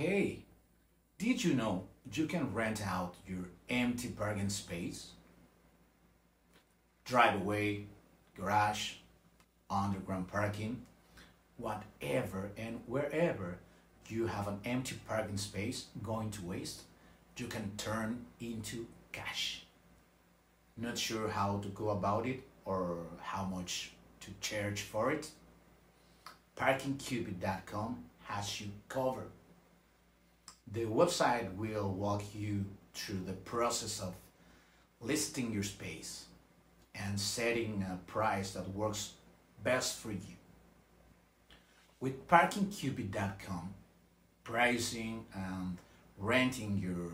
Hey, did you know you can rent out your empty parking space? Driveway, garage, underground parking, whatever and wherever you have an empty parking space going to waste, you can turn into cash. Not sure how to go about it or how much to charge for it? ParkingCupid.com has you covered. The website will walk you through the process of listing your space and setting a price that works best for you. With ParkingCupid.com, pricing and renting your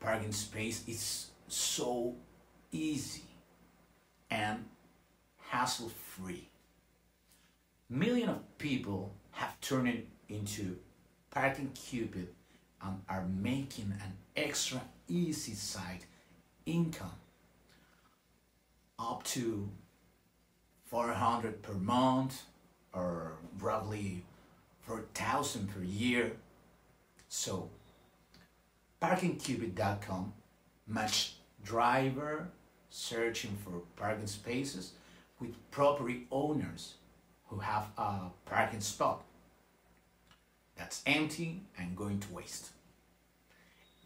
parking space is so easy and hassle free. Millions of people have turned it into Parking Cupid and are making an extra easy side income up to 400 per month or roughly 4000 per year. So parkingcupid.com match driver searching for parking spaces with property owners who have a parking spot that's empty and going to waste.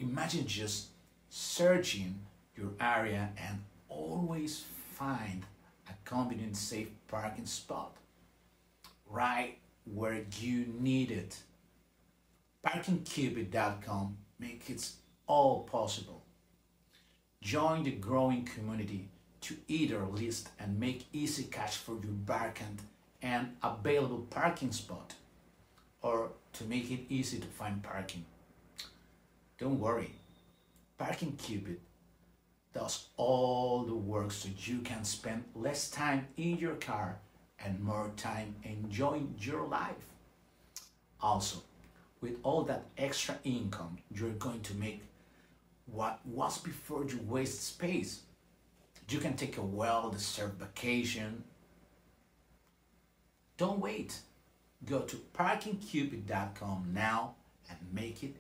Imagine just searching your area and always find a convenient safe parking spot right where you need it. ParkingCupid.com makes it all possible. Join the growing community to either list and make easy cash for your vacant and available parking spot or to make it easy to find parking. Don't worry, Parking Cupid does all the work so you can spend less time in your car and more time enjoying your life. Also, with all that extra income you're going to make what was before you waste space. You can take a well-deserved vacation. Don't wait. Go to parkingcupid.com now and make it